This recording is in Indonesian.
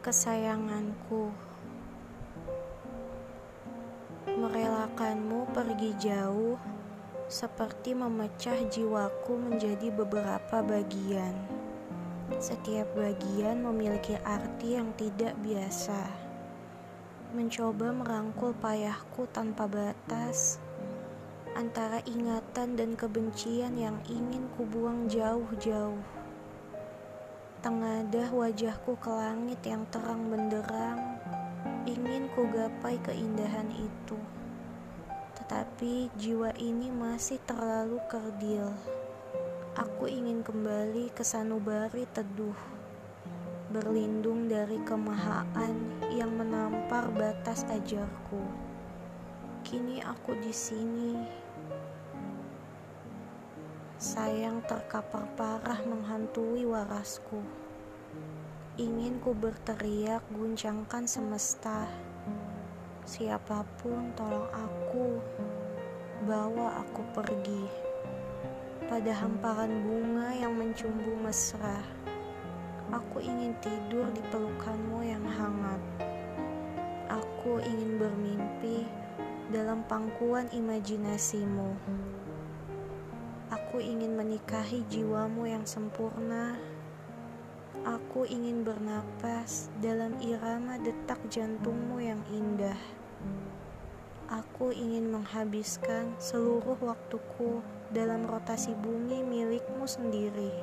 kesayanganku. Merelakanmu pergi jauh, seperti memecah jiwaku menjadi beberapa bagian. Setiap bagian memiliki arti yang tidak biasa. Mencoba merangkul payahku tanpa batas antara ingatan dan kebencian yang ingin kubuang jauh-jauh. Tengadah wajahku ke langit yang terang benderang, ingin ku gapai keindahan itu. Tetapi jiwa ini masih terlalu kerdil. Aku ingin kembali ke sanubari teduh, berlindung dari kemahaan yang menampar batas ajarku. Kini aku di sini. Sayang terkapar parah menghantui warasku. Ingin ku berteriak guncangkan semesta. Siapa pun tolong aku, bawa aku pergi. Pada hamparan bunga yang mencumbu mesra, aku ingin tidur di pelukanmu yang hangat. Aku ingin bermimpi dalam pangkuan imajinasimu. Menikahi jiwamu yang sempurna. Aku ingin bernapas dalam irama detak jantungmu yang indah. Aku ingin menghabiskan seluruh waktuku dalam rotasi bumi milikmu sendiri.